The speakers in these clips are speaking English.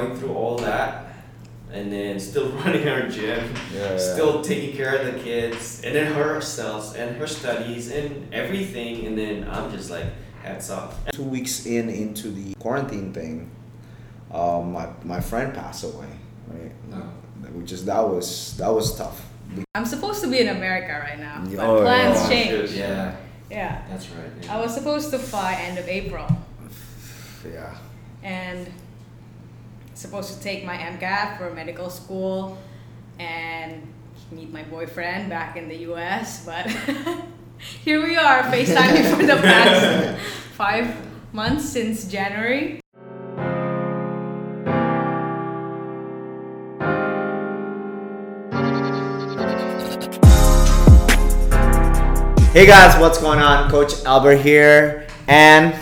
going through all that and then still running our gym, Yeah, still taking care of the kids, and then her herself and her studies and everything, and then I'm just like hats off. Two weeks in into the quarantine thing, um, my my friend passed away. Right. No. Which is that was that was tough. I'm supposed to be in America right now, but Oh, plans yeah. changed. Yeah, Yeah. that's right. yeah. I was supposed to fly end of April Yeah. and supposed to take my MCAT for medical school and meet my boyfriend back in the US, but here we are FaceTiming for the past five months since January. Hey guys, what's going on? Coach Albert here, and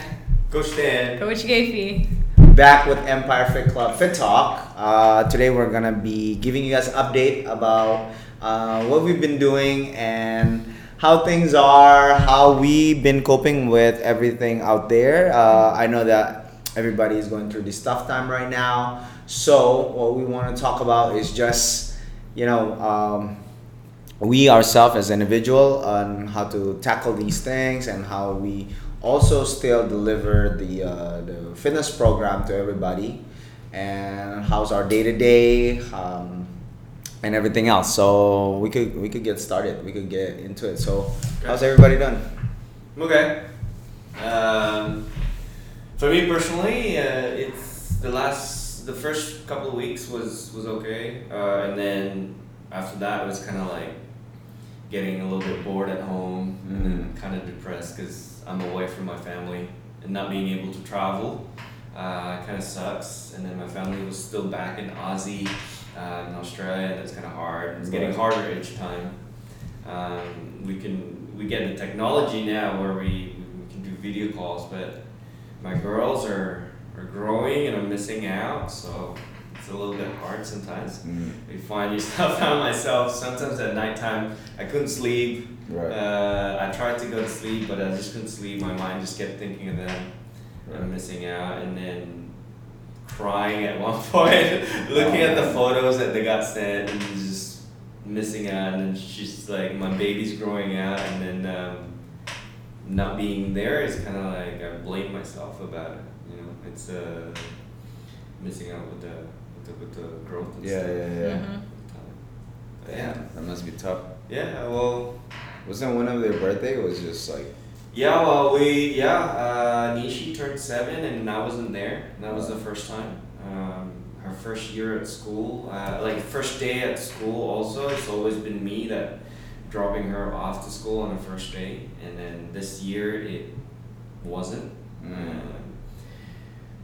Coach Dan. Coach Gafey. Back with Empire Fit Club Fit Talk. Uh, today we're gonna be giving you guys an update about uh, what we've been doing and how things are, how we've been coping with everything out there. Uh, I know that everybody is going through this tough time right now, so what we want to talk about is just you know. Um, we ourselves as individual on how to tackle these things and how we also still deliver the uh, the fitness program to everybody and how's our day to day and everything else. So we could we could get started. We could get into it. So how's everybody done? Okay. Um, for me personally, uh, it's the last, the first couple of weeks was was okay, uh, and then after that it was kind of like getting a little bit bored at home and kind of depressed because I'm away from my family and not being able to travel. Uh, kind of sucks, and then my family was still back in Aussie, uh, in Australia, and it's kind of hard. It's getting harder each time. Um, we can we get the technology now where we, we can do video calls, but my girls are, are growing and I'm missing out, so it's a little bit hard sometimes. You find yourself, found myself sometimes at nighttime I couldn't sleep. Right Uh, I tried to go to sleep, but I just couldn't sleep. My mind just kept thinking of them. Right. I'm missing out, and then crying at one point, looking at the photos that they got sent, and just missing out. And she's like, my baby's growing out, and then um, not being there is kind of like I blame myself about it. You know, it's uh, missing out with the with the, with the growth and yeah stuff. yeah yeah Mhm. Yeah, that must be tough yeah. Well, wasn't one of their birthday it was just like Yeah, well, we yeah, uh, Nishi turned seven, and I wasn't there. That was the first time. Um, her first year at school, uh, like first day at school. Also, it's always been me that dropping her off to school on the first day, and then this year it wasn't. Mm. Um,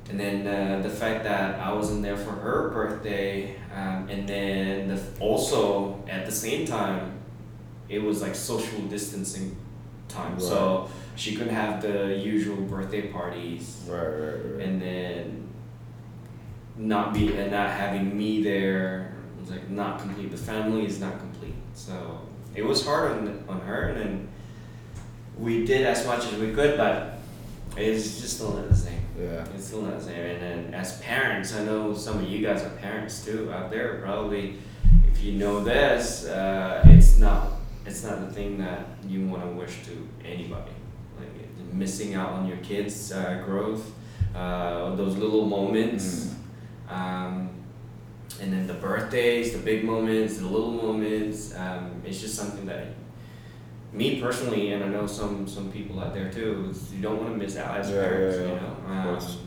and then uh, the fact that I wasn't there for her birthday, um, and then the, also at the same time, it was like social distancing time. So she couldn't have the usual birthday parties, right right right and then not be and not having me there was like not complete. The family is not complete. So it was hard on on her, and then we did as much as we could, but it's just still not the same. yeah It's still not the same. And then as parents, I know some of you guys are parents too out there. Probably, if you know this, uh, it's not it's not the thing that you want to wish to anybody. Like missing out on your kids' uh, growth, uh, those little moments, um, and then the birthdays, the big moments, the little moments. Um, it's just something that me personally, and I know some some people out there too, you don't want to miss out as Yeah, yeah, parents, yeah. you know. Um,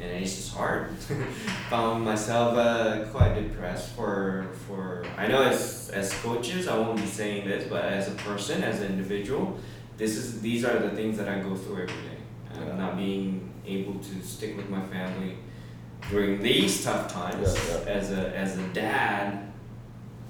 and it's just hard. Found myself uh, quite depressed for for. I know as as coaches, I won't be saying this, but as a person, as an individual, this is these are the things that I go through every day. Uh, Yeah. Not being able to stick with my family during these tough times Yeah, as a as a dad.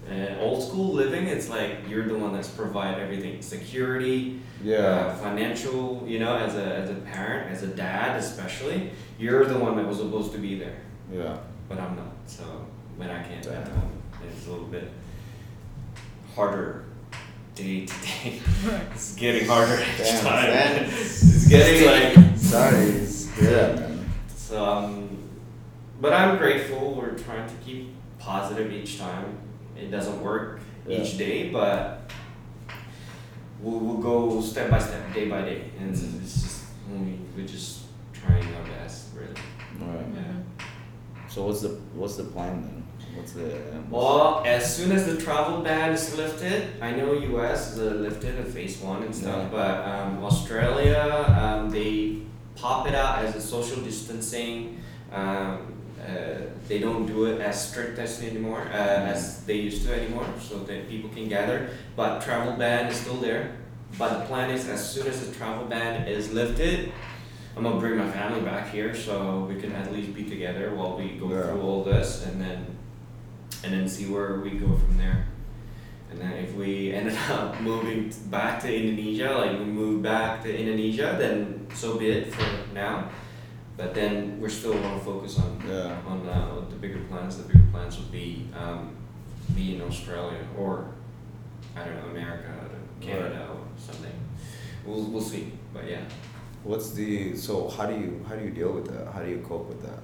Uh, old school living, it's like you're the one that's provide everything, security, yeah uh, financial, you know, as a as a parent, as a dad especially, you're the one that was supposed to be there, yeah but I'm not. So when I can't, Damn. um, it's a little bit harder day to day. It's getting harder each Damn, time. man. it's getting like sorry it's- yeah man so. Um, but I'm grateful. We're trying to keep positive each time. It doesn't work Yeah. each day, but we'll, we'll go step by step, day by day, and it's, Mhm. it's just we, we're just trying our best, really. Right. Yeah. So what's the what's the plan then? What's the Well, as soon as the travel ban is lifted, I know U.S. is lifted in phase one and stuff, Yeah. but um, Australia, um, they pop it out as a social distancing. Um, uh, they don't do it as strict as anymore uh, as they used to anymore, so that people can gather. But travel ban is still there. But the plan is, as soon as the travel ban is lifted, I'm gonna bring my family back here so we can at least be together while we go Yeah. through all this, and then and then see where we go from there. And then if we ended up moving back to Indonesia, like we move back to Indonesia, then so be it for now. But then we're still want to focus on Yeah. on uh, the bigger plans. The bigger plans would be um, be in Australia or I don't know America or Canada or something. We'll we'll see. But yeah. What's the so how do you how do you deal with that? How do you cope with that?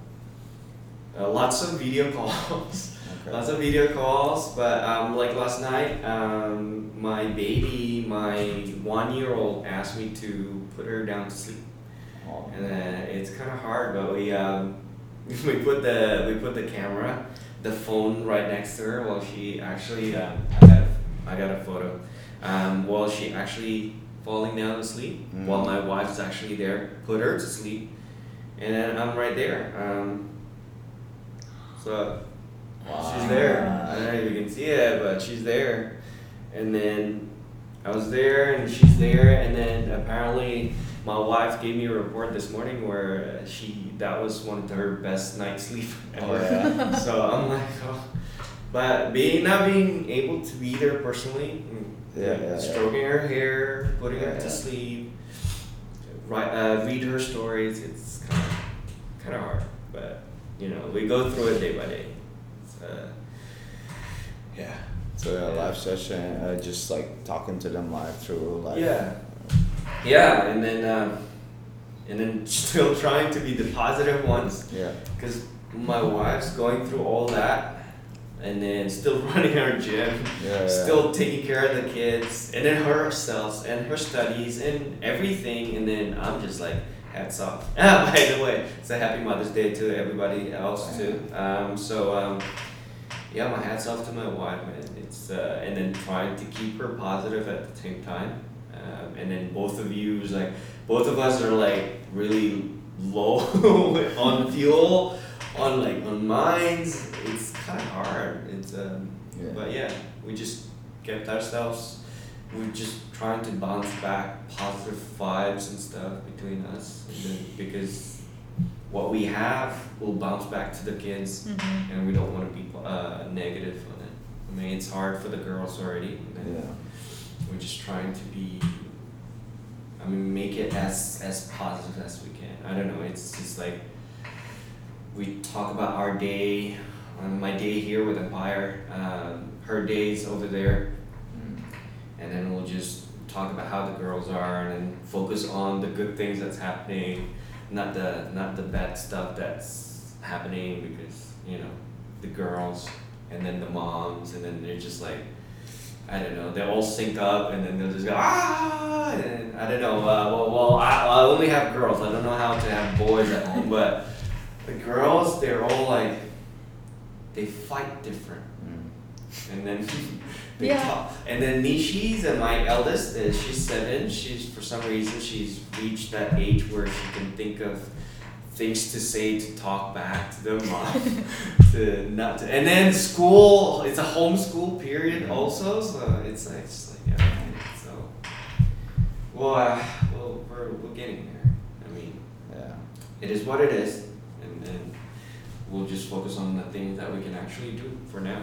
Uh, lots of video calls. Okay. Lots of video calls, but um, like last night, um, my baby, my one year old, asked me to put her down to sleep. And then it's kind of hard. But we um, we put the we put the camera, the phone right next to her while she actually um, I got a, I got a photo, um, while she actually falling down asleep Mm. while my wife is actually there, put her to sleep, and then I'm right there. Um, so She's there. I don't know if you can see it, but she's there. And then I was there, and she's there, and then apparently my wife gave me a report this morning where she that was one of her best night sleep Oh, ever. yeah. so I'm like, oh. but being not being able to be there personally, mm, Yeah, like, yeah, yeah. stroking her hair, putting her to yeah. sleep, write, uh, read her stories, it's kind of kind of hard, but you know we go through it day by day. Uh, yeah. So yeah, live session, uh, just like talking to them live through like Yeah. Yeah, and then um, and then still trying to be the positive ones. Yeah. because my wife's going through all that and then still running our gym Yeah, yeah. still taking care of the kids and then herself and her studies and everything and then i'm just like hats off. Ah, by the way it's a happy mother's day to everybody else too. um, so um, yeah my hats off to my wife man. It's uh, and then trying to keep her positive at the same time um, and then both of you is like both of us are like really low on fuel on like on minds it's kind of hard it's um Yeah. but yeah we just kept ourselves we're just trying to bounce back positive vibes and stuff between us and then because what we have will bounce back to the kids Mhm. and we don't want to be uh, negative on it i mean it's hard for the girls already and then Yeah. We're just trying to be I mean make it as as positive as we can. I don't know, it's just like we talk about our day, um, my day here with Empire, um, her days over there, Mm. and then we'll just talk about how the girls are and then focus on the good things that's happening, not the not the bad stuff that's happening because, you know, the girls and then the moms and then they're just like I don't know. They all sync up, and then they'll just go ah. And I don't know. Uh, well, well, I, I only have girls. I don't know how to have boys at home, but the girls, they're all like, they fight different, Mm. and then they Yeah. talk. And then Nishi's and my eldest is she's seven. She's for some reason she's reached that age where she can think of things to say to talk back to their mom to not to, and then school it's a homeschool period also so it's like it's like yeah so well uh, well we're, we're getting there I mean Yeah. it is what it is and then we'll just focus on the things that we can actually do for now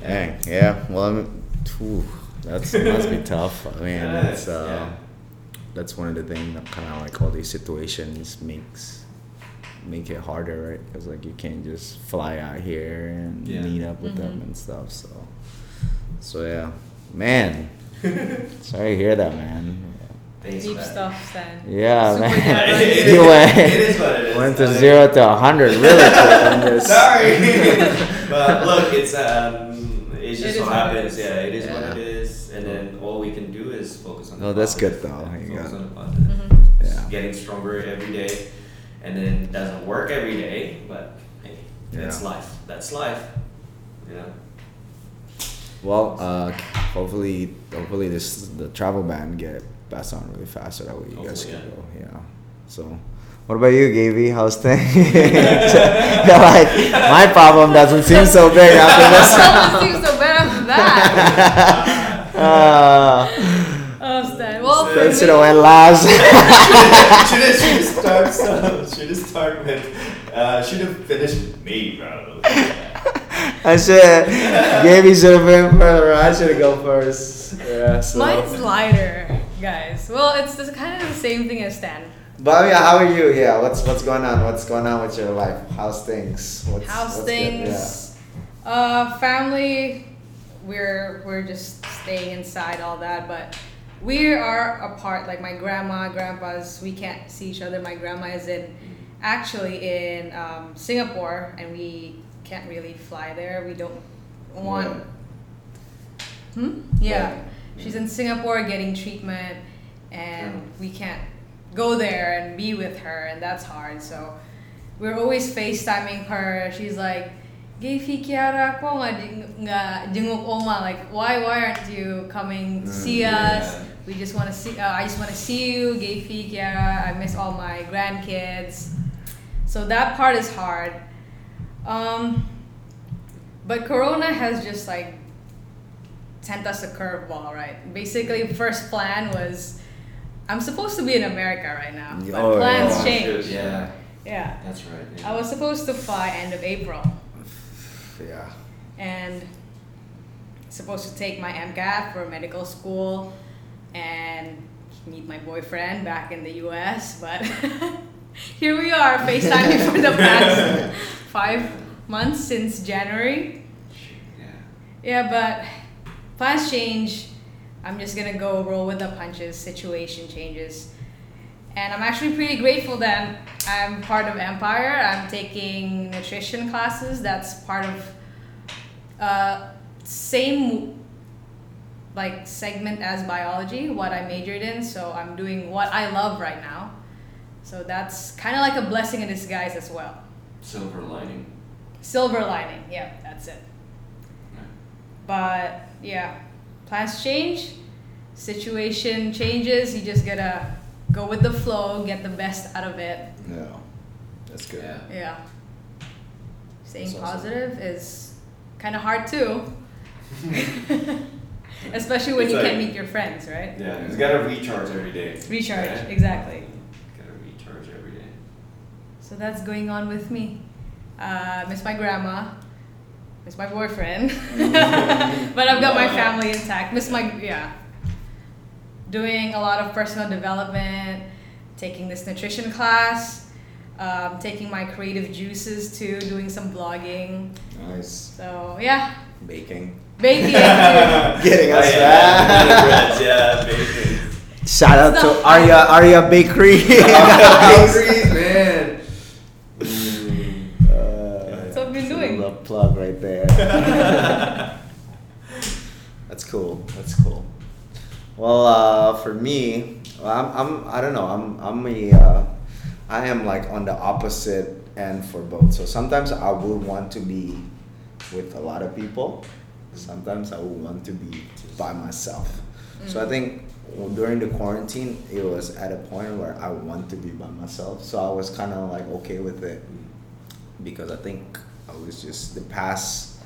Dang, yeah. Well, I mean, phew, that's must be tough. I mean, Yes, it's uh, yeah. That's one of the things that kind of like all these situations makes make it harder, right? Because like you can't just fly out here and Yeah. meet up with them Mhm. and stuff. So, so yeah, man. Sorry to hear that, man. Thanks, Deep man. stuff, Stan. Yeah, Super man. diverse. it, You went- it is what it is. Went to Like- zero to a hundred really quick on this. Sorry, but look, it's um, it's It just is what what happens. Yeah, it is what Yeah. it is, and then all we can do is. Oh, that's good though. Yeah, You focus got- on the positive. Mhm. Yeah. Getting stronger every day, and then it doesn't work every day, but hey, that's life. That's life. Yeah. Well, uh, hopefully, hopefully this the travel ban get passed on really fast so that way you guys Hopefully, can go. Yeah. So, what about you, Gaby? How's things? You're like my problem doesn't seem so big after Doesn't seem so bad after that. uh, Stan. Well, for that should me- have went last. should have should have start should have start with uh, should have finished with me, bro. I should. Gaby should have been further. I should have go first. Yeah. So. Mine's lighter, guys. Well, it's just kind of the same thing as Stan. But yeah, how are you? Yeah, what's what's going on? What's going on with your life? How's things? What's, How's what's good? things? Uh, family. We're we're just staying inside, all that. But we are apart. Like my grandma, grandpa's. We can't see each other. My grandma is in, actually in um, Singapore, and we can't really fly there. We don't want. Hmm. Yeah. Right. She's in Singapore getting treatment, and we can't go there and be with her, and that's hard. So we're always FaceTiming her. She's like, Gay Kiara, ko nga jenguk oma. Like, why why aren't you coming to see us? Yeah. We just want to see. Uh, I just want to see you, Gay Kiara. I miss all my grandkids. So that part is hard. Um, but Corona has just like sent us a curveball, right? Basically, first plan was I'm supposed to be in America right now, but Oh, plans yeah. changed. yeah, Yeah. that's right. Yeah. I was supposed to fly end of April Yeah. and supposed to take my MCAT for medical school and meet my boyfriend back in the US, but here we are FaceTiming for the past five months since January. yeah. Yeah, but plans change. I'm just gonna go roll with the punches. Situation changes, and I'm actually pretty grateful that I'm part of Empire. I'm taking nutrition classes. That's part of uh, same like segment as biology, what I majored in. So I'm doing what I love right now. So that's kind of like a blessing in disguise as well. Silver lining. Silver lining. Yeah, that's it. But yeah, plans change, situation changes. You just gotta go with the flow, get the best out of it. Yeah. That's good. Yeah. Yeah. Staying That's awesome. positive is kind of hard too. Especially when It's you like- can't meet your friends, right? Yeah, you gotta recharge every day. Recharge, right? exactly. Gotta recharge every day. So that's going on with me. Uh, miss my grandma, miss my boyfriend, but I've got my Yeah. family intact. Miss my yeah. Doing a lot of personal development, taking this nutrition class, um, taking my creative juices too, doing some blogging. Nice. So yeah, Baking. Baking. Getting us Oh, yeah, back. breads, yeah, bacon. Shout out It's to not- Arya Arya Bakery. Bakeries, man. Mm. Uh, That's what we've been it's a plug right there. That's cool. That's cool. Well, uh, for me, I'm, I'm I don't know. I'm I'm a uh, I am like on the opposite end for both. So sometimes I would want to be with a lot of people. Sometimes I would want to be by myself. So I Mm. think well, during the quarantine, it was at a point where I want to be by myself. So I was kind of like okay with it because I think I was just the past,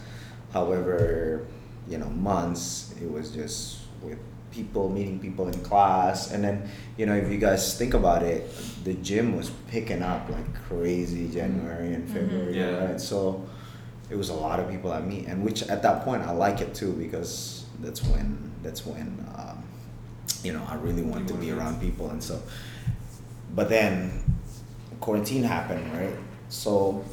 however, you know, months. It was just with people meeting people in class, and then you know, if you guys think about it, the gym was picking up like crazy January and Mhm. February, Yeah. right? So it was a lot of people I meet, and which at that point I like it too because that's when that's when um, you know I really want to be around people and so. But then quarantine happened, right? So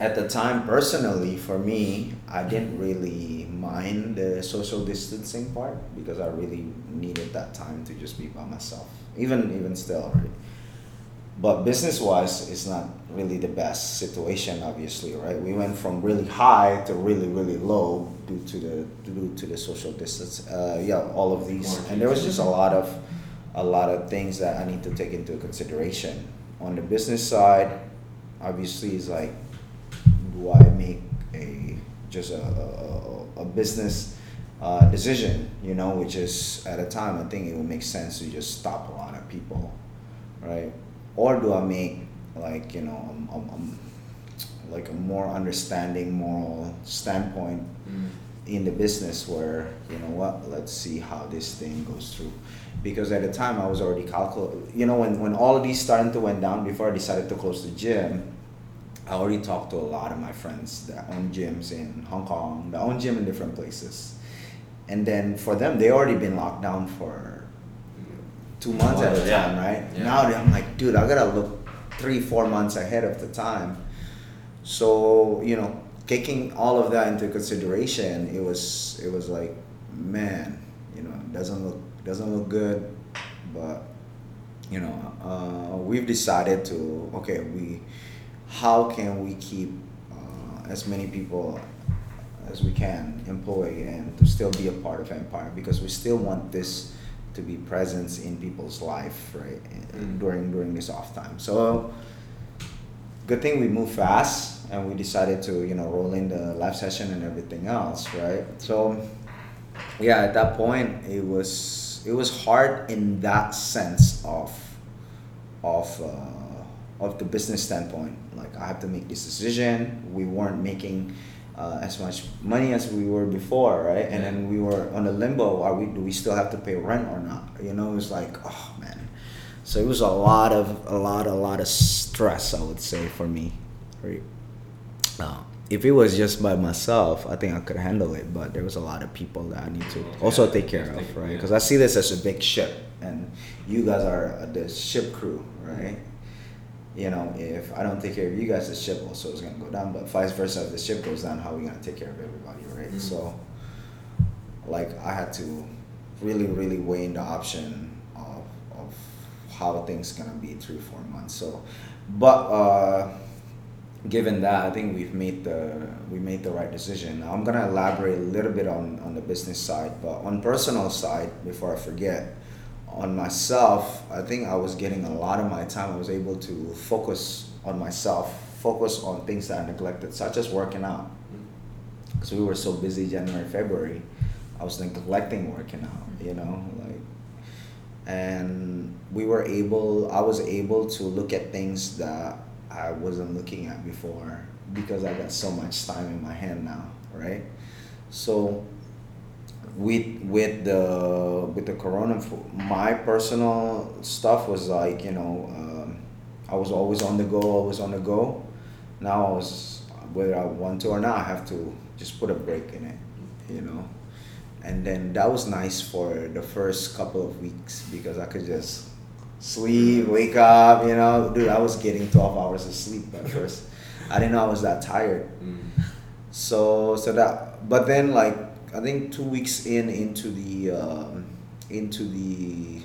at the time, personally, for me, I didn't really mind the social distancing part because I really needed that time to just be by myself. Even even still, right? But business wise, it's not really the best situation, obviously, right? We went from really high to really, really low due to the due to the social distance. Uh, yeah, all of these, and there was just a lot of a lot of things that I need to take into consideration. On the business side, obviously, it's like, do I make a just a, a, a business uh, decision, you know, which is at a time I think it would make sense to just stop a lot of people, right? Or do I make like you know um, um, um, like a more understanding moral standpoint Mm. in the business where you know what let's see how this thing goes through because at the time i was already calculating you know when, when all of these starting to went down before i decided to close the gym i already talked to a lot of my friends that own gyms in hong kong that own gym in different places and then for them they already been locked down for two months at a time right? Now i'm like dude i gotta look three four months ahead of the time. So you know taking all of that into consideration it was it was like man you know it doesn't look doesn't look good but you know uh, we've decided to okay we how can we keep uh, as many people as we can employ and to still be a part of empire because we still want this to be presence in people's life right Mm. during during this off time. So good thing we moved fast and we decided to you know roll in the live session and everything else right? So yeah at that point it was it was hard in that sense of of uh, of the business standpoint. Like i have to make this decision. We weren't making uh, as much money as we were before right? And then we were on the limbo are we do we still have to pay rent or not? You know it was like oh man. So it was a lot of a lot a lot of stress i would say for me right? Uh, if it was just by myself i think i could handle it but there was a lot of people that i need to also take care of right? because i see this as a big ship and you guys are the ship crew right you know if i don't take care of you guys the ship also is going to go down but vice versa if the ship goes down how are we going to take care of everybody right? Mhm. so like i had to really really weigh in the option of, of how things gonna be three four months so. But uh given that i think we've made the we made the right decision. Now i'm gonna elaborate a little bit on on the business side but on personal side before i forget on myself i think i was getting a lot of my time. I was able to focus on myself focus on things that i neglected. Such as working out. Mm-hmm. Because we were so busy January, February, I was neglecting working out, mm-hmm. you know, like, and we were able, I was able to look at things that I wasn't looking at before because I got so much time in my hand now, right? So, with with the with the corona, my personal stuff was like you know, um, I was always on the go, always on the go. Now I was whether I want to or not, I have to just put a break in it, you know. And then that was nice for the first couple of weeks because I could just sleep, wake up, you know. Dude, I was getting 12 hours of sleep at first. I didn't know I was that tired. Mm. So so that but then like I think two weeks in into the um, into the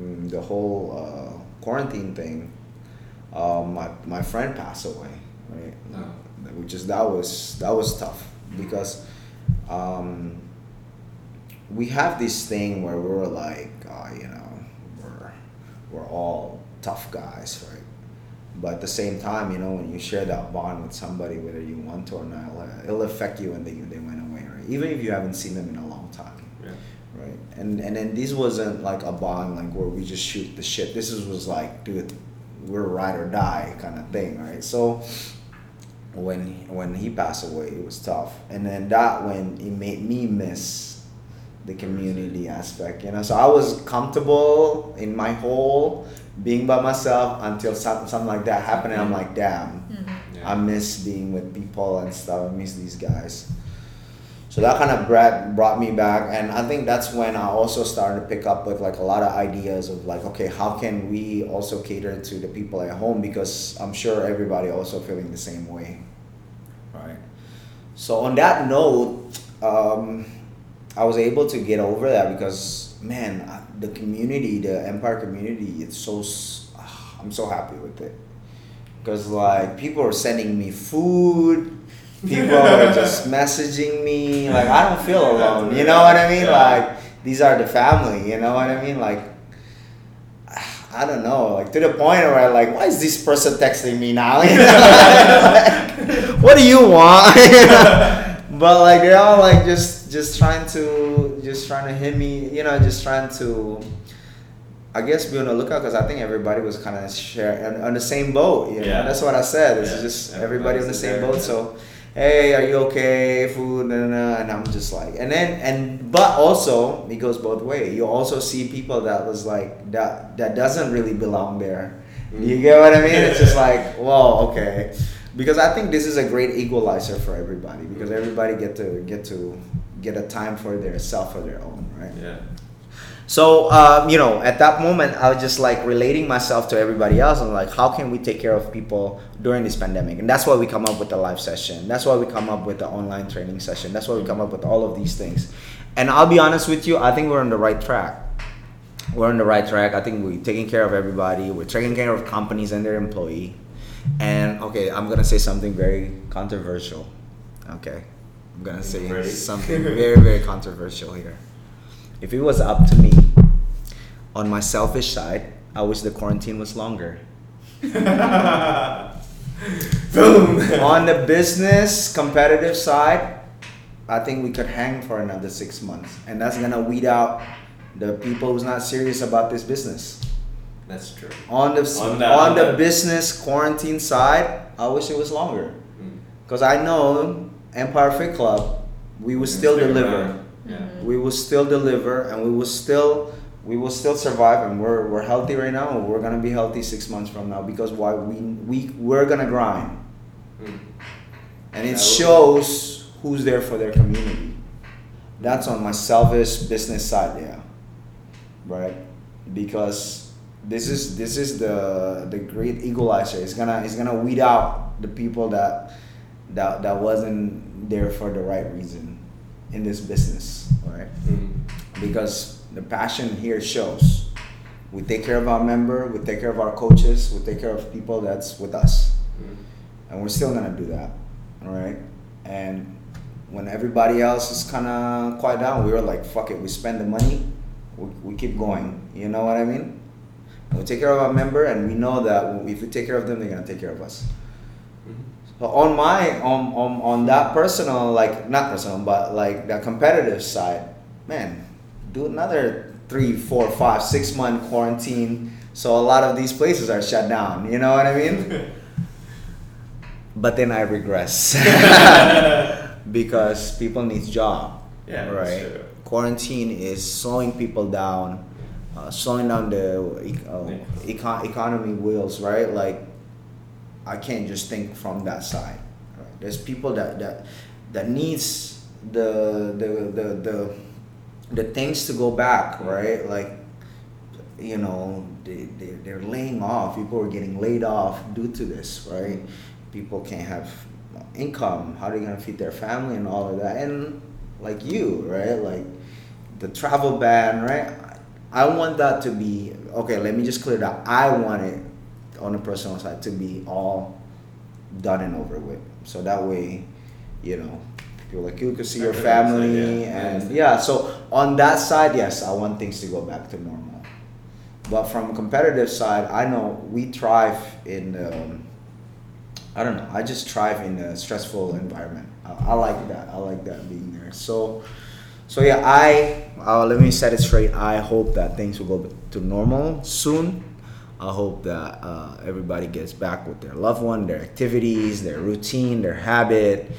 mm, the whole uh, quarantine thing, um, my my friend passed away, right? Oh. Which is that was that was tough because um, we have this thing where we're like, uh, you know, we're we're all tough guys, right? But at the same time, you know, when you share that bond with somebody, whether you want to or not, it'll- affect you when they, they went away, right? Even if you haven't seen them in a long time, Yeah. right? And and then this wasn't like a bond like where we just shoot the shit. This is, was like, dude, we're ride or die kind of thing, right? So when when he passed away, it was tough, and then that when it made me miss the community aspect, you know. So I was comfortable in my hole, being by myself until something something like that happened, and I'm like, damn, Mhm. Yeah. I miss being with people and stuff. I miss these guys. So that kind of brought brought me back, and I think that's when I also started to pick up with like a lot of ideas of like, okay, how can we also cater to the people at home? Because I'm sure everybody also feeling the same way, right? So on that note, um, I was able to get over that because man, the community, the Empire community, it's so ah, I'm so happy with it. Because like people are sending me food people are just messaging me like i don't feel alone you know what i mean Yeah. like these are the family you know what i mean like i don't know like to the point where like why is this person texting me now You know? Like, what do you want but like they're all like just just trying to just trying to hit me you know just trying to I guess be on the lookout because I think everybody was kind of share on, on the same boat. You know? Yeah. that's what I said. It's Yeah. just everybody on the same there. boat. So, hey, are you okay? Food, nah, nah, and I'm just like, and then and but also it goes both way. You also see people that was like that that doesn't really belong there. You mm. get what I mean? It's just like, well, okay, because I think this is a great equalizer for everybody because mm. everybody get to get to get a time for their self for their own, right? Yeah. So, um, you know, at that moment, I was just like relating myself to everybody else and like, how can we take care of people during this pandemic? And that's why we come up with the live session. That's why we come up with the online training session. That's why we come up with all of these things. And I'll be honest with you, I think we're on the right track. We're on the right track. I think we're taking care of everybody. We're taking care of companies and their employee. And okay, I'm gonna say something very controversial. Okay, I'm gonna say something very, very controversial here. If it was up to me, on my selfish side, I wish the quarantine was longer. Boom. on the business competitive side, I think we could hang for another six months, and that's gonna weed out the people who's not serious about this business. That's true. On the On on, the- on the the- business quarantine side, I wish it was longer, Mm. cause I know Empire Fit Club, we will still deliver. around. Yeah. we will still deliver and we will still we will still survive and we're, we're healthy right now and we're gonna be healthy six months from now because why we we we're gonna grind. Mm. and it shows who's there for their community. That's on my selfish business side yeah. Right? Because this is this is the the great equalizer. It's gonna it's gonna weed out the people that that that wasn't there for the right reason in this business right Mm. because the passion here shows. We take care of our member, we take care of our coaches, we take care of people that's with us, Mm. and we're still gonna do that, all right? And when everybody else is kind of quiet down, we were like, "Fuck it, we spend the money, we, we keep going." You know what I mean? And we take care of our member, and we know that if we take care of them, they're gonna take care of us. On my on, on on that personal like not personal but like the competitive side, man, do another three, four, five, six month quarantine. So a lot of these places are shut down. You know what I mean? but then I regress because people need job. Yeah, right. Quarantine is slowing people down, uh, slowing down the uh, econ- economy wheels. Right, like I can't just think from that side. Right? There's people that that that needs the the the the the things to go back, right? Like you know they, they they're laying off. People are getting laid off due to this, right? People can't have income. How are they gonna feed their family and all of that? And like you, right? Like the travel ban, right? I want that to be okay. Let me just clear that. I want it on the personal side to be all done and over with. So that way, you know, people like you could see your family and yeah. So on that side, yes, I want things to go back to normal. But from a competitive side, I know we thrive in. Um, I don't know. I just thrive in a stressful environment. I, I like that. I like that being there. So, so yeah. I uh, let me set it straight. I hope that things will go to normal soon. I hope that uh, everybody gets back with their loved one, their activities, their routine, their habit,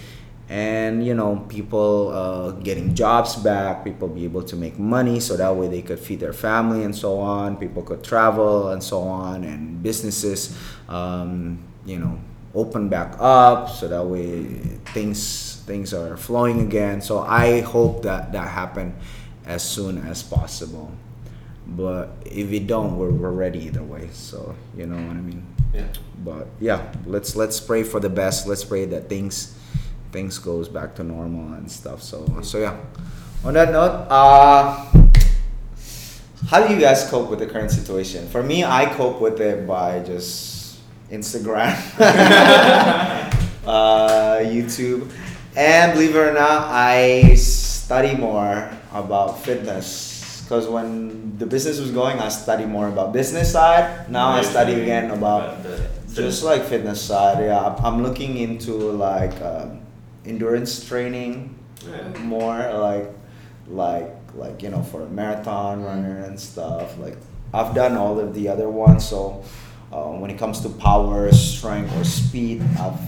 and you know, people uh, getting jobs back. People be able to make money, so that way they could feed their family and so on. People could travel and so on, and businesses, um, you know, open back up, so that way things things are flowing again. So I hope that that happen as soon as possible. But if we don't, we're, we're ready either way. So you know what I mean. Yeah. But yeah, let's let's pray for the best. Let's pray that things things goes back to normal and stuff. So so yeah. On that note, uh, how do you guys cope with the current situation? For me, I cope with it by just Instagram, uh, YouTube, and believe it or not, I study more about fitness. Because when the business was going, I study more about business side. Now I study again about the just like fitness side. Yeah, I'm- I'm looking into like um, endurance training Yeah. more like like like you know for a marathon runner and stuff like i've done all of the other ones so uh, when it comes to power strength or speed i've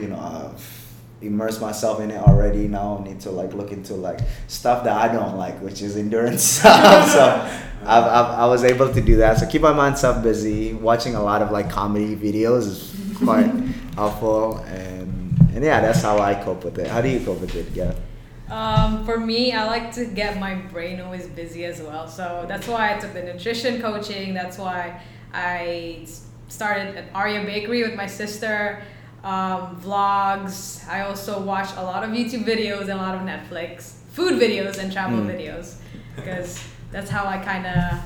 you know i've immersed myself in it already. Now i need to like look into like stuff that i don't like which is endurance stuff. So I've, I've, i was able to do that. So keep my myself busy. Watching a lot of like comedy videos is quite helpful. And and yeah that's how i cope with it. How do you cope with it yeah Um, for me, I like to get my brain always busy as well. So that's why I took the nutrition coaching. That's why I started at Arya Bakery with my sister. Um, vlogs. I also watch a lot of YouTube videos and a lot of Netflix food videos and travel Mm. videos because that's how I kind of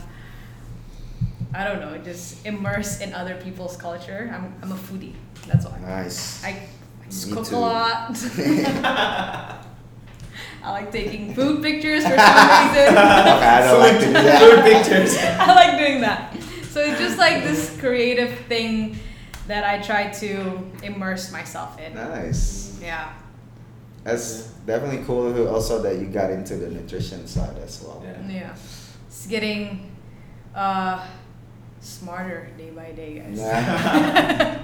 I don't know just immerse in other people's culture. I'm, I'm a foodie. That's why. nice I, I just Me cook too. a lot. I like taking food pictures for some reason. okay, I don't like to do that. Food pictures. I like doing that. So it's just like this creative thing that I try to immerse myself in. Nice. Yeah. That's definitely cool. Also, that you got into the nutrition side as well. Yeah. Yeah. It's getting uh, smarter day by day, guys. Nah.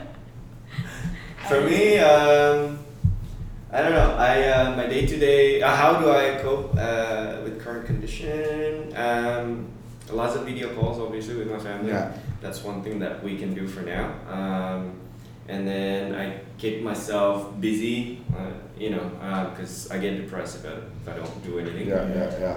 For me, um, I don't know. I uh, my day to day. How do I cope uh, with current condition? Um, lots of video calls, obviously, with my family. Yeah. That's one thing that we can do for now. Um, and then I keep myself busy, uh, you know, because I get depressed if I, if I don't do anything. Yeah, yeah, yeah.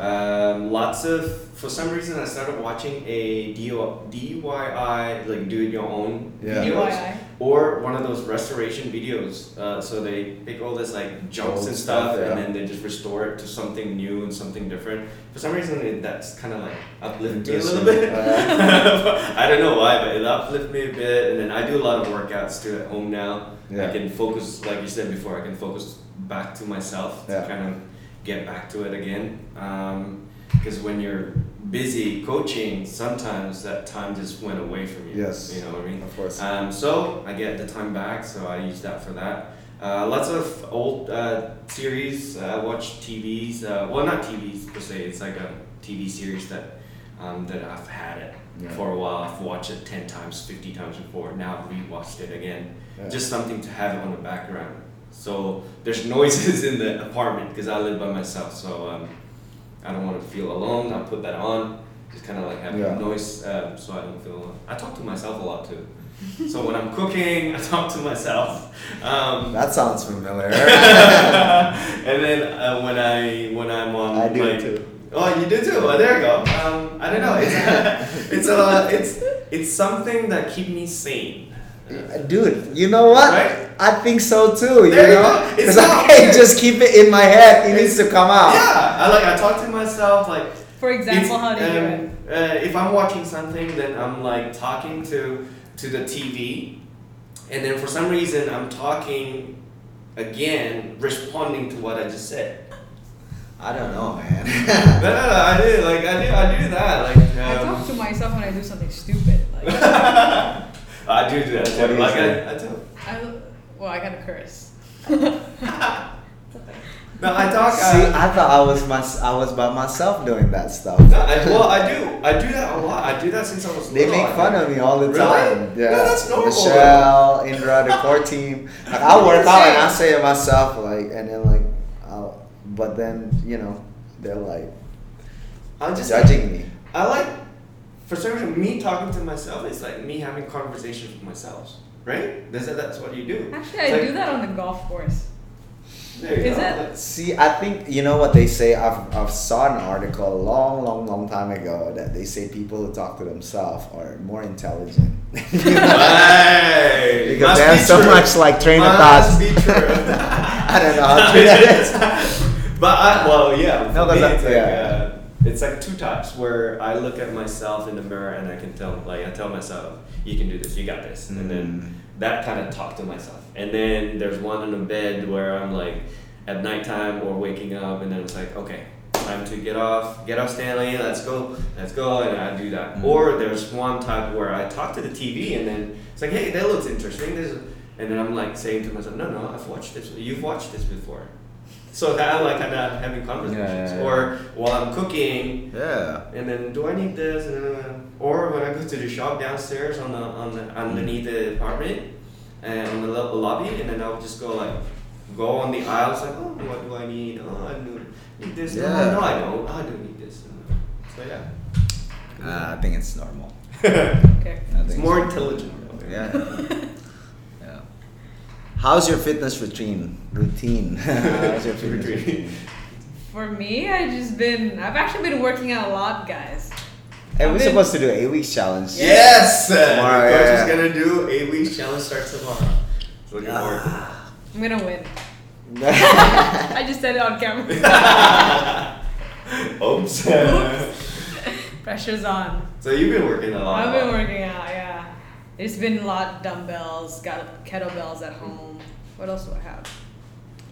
Um, lots of for some reason I started watching a DIY DIY like do it your own Yeah. videos DIY. or one of those restoration videos. Uh, so they pick all this like junks Old and stuff, stuff, yeah. and then they just restore it to something new and something different. For some reason, it, that's kind of like uplifted me a little bit. I don't know why, but it uplifted me a bit. And then I do a lot of workouts too at home now. Yeah. I can focus, like you said before, I can focus back to myself Yeah. to kind of get back to it again. Because when you're busy coaching, sometimes that time just went away from you. Yes. You know what I mean? Of course. Um, so I get the time back, so I use that for that. Uh, lots of old uh, series. Uh, I watch TVs. Uh, well, not TVs per se. It's like a TV series that um, that I've had it Yeah. for a while. I've watched it ten times, fifty times before. Now I've rewatched it again. Yeah. Just something to have on the background. So there's noises in the apartment because I live by myself. So um, I don't want to feel alone. I put that on. Just kind of like have Yeah. noise um, so I don't feel alone. I talk to myself a lot too. so when I'm cooking, I talk to myself. Um, that sounds familiar. and then uh, when I when I'm on I do too. Oh, you do too. Oh, there you go. Um, I don't know. It's it's a it's it's something that keep me sane. Dude, you know what? Right? I think so too. You There you know, because I can't weird. just keep it in my head. It needs to come out. Yeah, I like I talk to myself like. For example, how do you do um, Uh, if I'm watching something, then I'm like talking to to the TV, and then for some reason I'm talking again, responding to what I just said. I don't know, man. no, no, no, I do like I do I do that like. I Um, talk to myself when I do something stupid. Like, I do do that. What do you like say? I, I do. I, well, I gotta curse. No, I talk. See, uh, I thought I was my, I was by myself doing that stuff. no, I, well, I do. I do that a lot. I do that since I was They little. make fun of me all the Really? time. Yeah, No, that's normal. Michelle, Indra, the core team. Like I work out and I say to myself like, and then like, I'll, but then you know, they're like I'm just judging me. I like, for some reason, me talking to myself is like me having conversations with myself, right? That's, that's what you do. Actually, I like- do that on the golf course. There you Is go. it? See, I think you know what they say. I've I've saw an article a long, long, long time ago that they say people who talk to themselves are more intelligent. Hey, because must they have be so true. much like train of Must thoughts. be true. I don't know how true that is. but I, well, yeah. No, for me, that's- it's like, yeah. Uh, it's like two types where I look at myself in the mirror and I can tell, like, I tell myself, "You can do this. You got this," and then that kind of talk to myself. And then there's one in the bed where I'm like, at nighttime or waking up, and then it's like, okay, time to get off, get off, Stanley. Let's go, let's go, and I do that. Mm. Or there's one type where I talk to the TV, and then it's like, hey, that looks interesting. This, and then I'm like saying to myself, no, no, I've watched this. You've watched this before. So that I'm like kind of having conversations. Yeah, yeah, yeah. Or while I'm cooking, Yeah. and then do I need this? And then, or when I go to the shop downstairs on the on the underneath the apartment and on the lo- lobby, and then I'll just go like go on the aisles like, oh, what do I need? Oh, I need, need this. Yeah. No, no, I don't. I don't need this. Uh, so yeah, Uh, I think it's normal. Okay. I it's think more intelligent. Yeah. yeah. How's your fitness routine? Routine. How's your fitness Routine. routine? For me, I've just been. I've actually been working out a lot, guys. Hey, I've we're been- supposed to do an eight weeks challenge. Yes, Tomorrow, the coach yeah. gonna do eight weeks challenge starts tomorrow. So looking ah. forward to it. I'm gonna win. I just said it on camera. Oops. Pressure's on. so you've been working a lot. I've been working out, yeah. It's been a lot dumbbells, got kettlebells at home. What else do I have?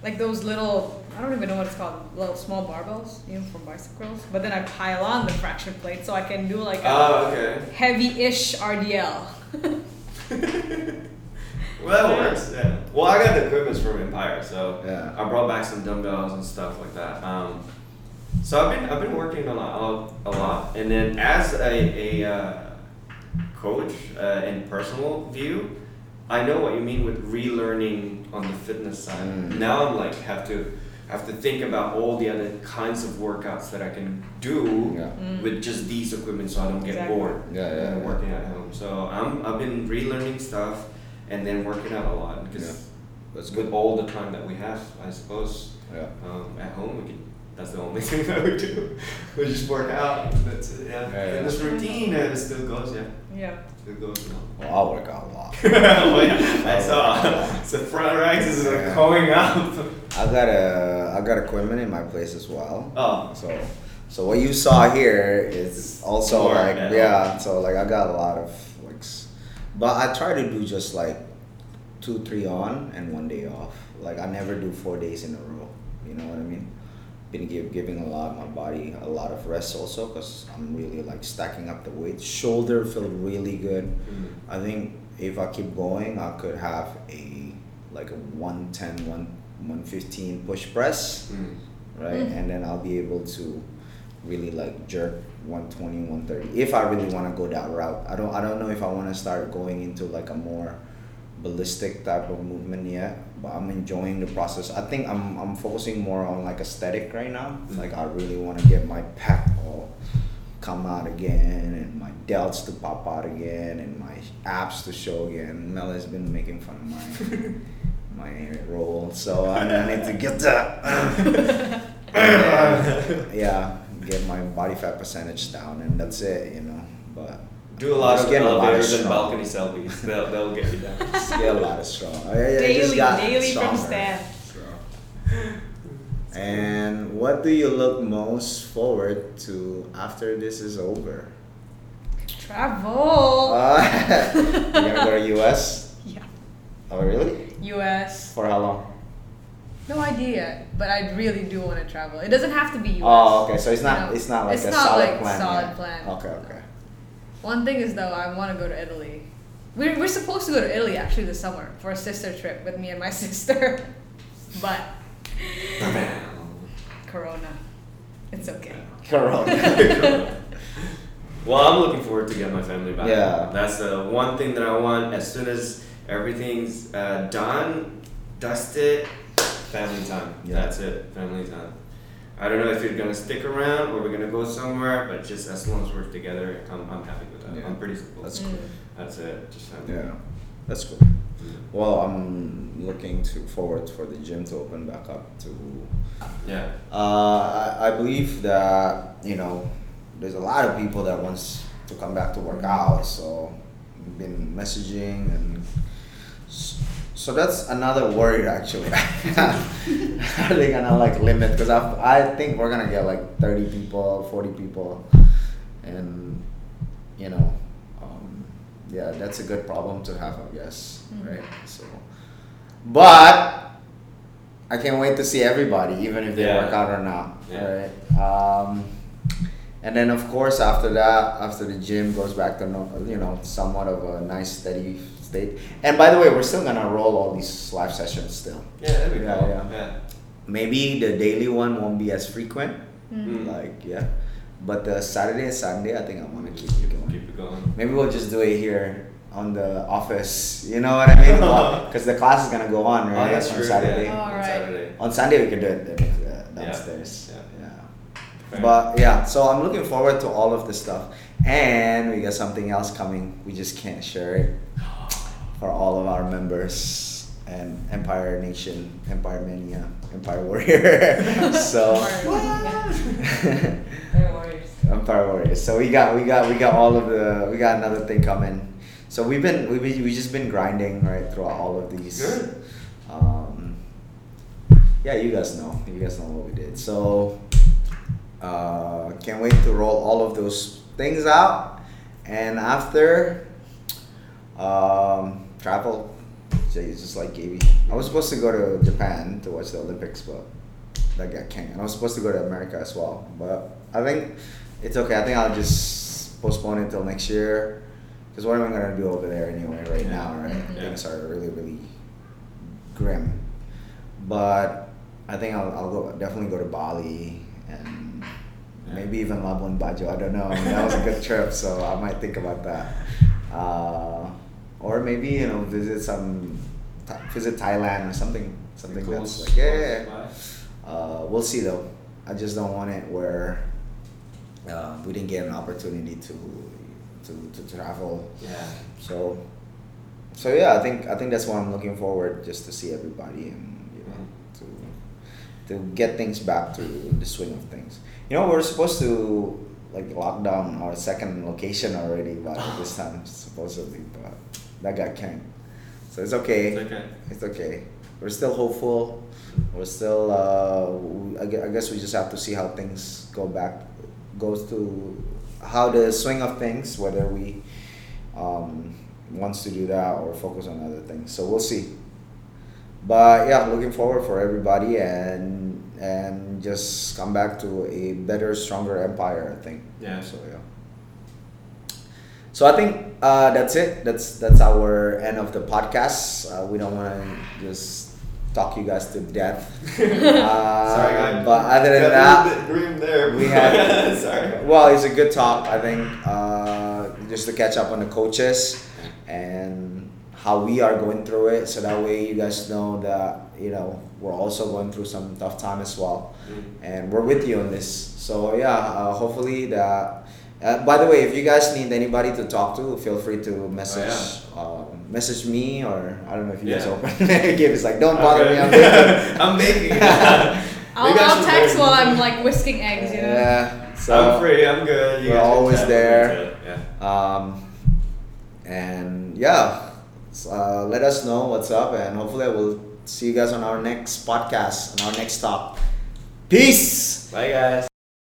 Like those little, I don't even know what it's called, little small barbells, you know, from bicycles. But then I pile on the fraction plate so I can do like a Oh, okay. heavy-ish RDL. Well, that works. Yeah. Well, I got the equipment from Empire, so Yeah. I brought back some dumbbells and stuff like that. Um, so I've been I've been working a lot a lot, and then as a, a uh, coach uh, in personal view, I know what you mean with relearning on the fitness side. Mm. Now I'm like have to have to think about all the other kinds of workouts that I can do Yeah. Mm. with just these equipment, so I don't get Exactly. bored Yeah, yeah, yeah. working at home. So I'm I've been relearning stuff and then working out a lot because Yeah. With good. all the time that we have, I suppose Yeah. um, at home we can. That's the only thing that we do. We just work out. That's it. Yeah. Yeah, yeah. Fitness routine uh, it still goes. Yeah, Yeah. still goes. Well. Well, I'll work out a lot. oh yeah, I saw. So front ranks is like Yeah. going up. I got a I got equipment in my place as well. Oh. So so what you saw here is also More like at yeah. So like I got a lot of like, but I try to do just like two three on and one day off. Like I never do four days in a row. You know what I mean? Been give, giving a lot of my body a lot of rest also because I'm really like stacking up the weight. Shoulder feel really good. Mm. I think if I keep going, I could have a like a 110, 1, 115 push press, Mm. right? Mm. And then I'll be able to really like jerk 120, 130 if I really want to go that route. I don't I don't know if I want to start going into like a more ballistic type of movement yet, but I'm enjoying the process. I think I'm I'm focusing more on like aesthetic right now. Mm. Like I really want to get my pec all come out again and my delts to pop out again and my abs to show again. Mel has been making fun of my my role, so I, I need to get that. Yeah, get my body fat percentage down, and that's it, you know. But Do a lot Just of getting a lot of elevators and strong. balcony selfies. They'll, they'll get you down. just get a lot of strong. I- I just daily, got daily from stronger, Stan. And what do you look most forward to after this is over? Travel. Uh, you're gonna go to US? yeah. Oh, really? U.S. For how long? No idea, but I really do want to travel. It doesn't have to be U.S. Oh, okay. So it's not. You know, it's not like it's a not solid like plan. solid yet. plan. Okay. Okay. One thing is though, I want to go to Italy. We're, we're supposed to go to Italy actually this summer for a sister trip with me and my sister, but Corona. It's okay. Corona. well, I'm looking forward to get my family back. Yeah. That's the one thing that I want. As soon as everything's uh, done, dusted, family time. Yeah. That's it. Family time. I don't know if you're gonna stick around or we're gonna go somewhere, but just as long as we're together, I'm, I'm happy with that. Yeah. I'm pretty simple. That's Mm. That's it. Just family. yeah. That's cool. Mm. Well, I'm looking to forward for the gym to open back up to Yeah. uh, I, I believe that you know there's a lot of people that wants to come back to work out so we've been messaging and s- so that's another worry actually are they gonna like limit because I, I think we're gonna get like 30 people 40 people and you know um, yeah that's a good problem to have i guess Mhm. right so but i can't wait to see everybody even if they Yeah. work out or not Yeah. right um, and then of course after that after the gym goes back to no, you know somewhat of a nice steady state and by the way we're still gonna roll all these live sessions still Yeah, that'd be Yeah, cool. yeah. yeah. maybe the daily one won't be as frequent Mm. Mm. like yeah but the saturday and sunday i think i want to keep it going Keep it going. maybe we'll just do it here on the office you know what i mean because the class is gonna go on right Oh, that's on true. saturday Yeah. Oh, on right. Saturday. on sunday we can do it uh, downstairs Yeah. yeah. Fair. but yeah so i'm looking forward to all of this stuff and we got something else coming we just can't share it for all of our members and empire nation empire mania empire warrior so No worries. Empire Warriors. So we got we got we got all of the we got another thing coming. So we've been we've been, we just been grinding right throughout all of these. Good. Um, yeah, you guys know. You guys know what we did. So uh, can't wait to roll all of those things out. And after um, travel, so it's just like Gaby. I was supposed to go to Japan to watch the Olympics, but that got canceled. And I was supposed to go to America as well, but I think it's okay. I think I'll just postpone it till next year. Because what am I gonna do over there anyway? Right Yeah. now, right? Yeah. Things are really, really grim. But I think I'll, I'll go definitely go to Bali and Yeah. maybe even Labuan Bajo. I don't know. I mean, that was a good trip, so I might think about that. Uh, or maybe you know visit some Tha- visit Thailand or something something that's like yeah, yeah, yeah. Uh, we'll see though. I just don't want it where uh, we didn't get an opportunity to to, to travel. Yeah. So so yeah, I think I think that's what I'm looking forward just to see everybody and you know to to get things back to the swing of things. You know, we're supposed to like lock down our second location already by this time supposedly, but that got canned. So it's okay. It's okay. It's okay. We're still hopeful. We're still. Uh, I I guess we just have to see how things go back, goes to how the swing of things. Whether we um, wants to do that or focus on other things. So we'll see. But yeah, looking forward for everybody and and just come back to a better, stronger empire. I think. Yeah. So yeah. So I think uh, that's it. That's that's our end of the podcast. Uh, we don't want to just talk you guys to death. Uh, Sorry, guys. But other than Got that, a little bit there. we had- Sorry. well, it's a good talk. I think uh, just to catch up on the coaches and how we are going through it, so that way you guys know that you know we're also going through some tough time as well Mm. and we're with you on this. So yeah, uh, hopefully that. Uh, by the way, if you guys need anybody to talk to, feel free to message um, message me or I don't know if you guys open. Gabe is like, don't bother me. I'm Okay. baking." I'm baking. I'll, I I'll text learn. while I'm like whisking eggs, you know. Yeah. So I'm free. I'm good. You we're guys always there. Yeah. Um, and yeah, s- uh, let us know what's up, and hopefully I will see you guys on our next podcast, on our next talk. Peace. Bye, guys.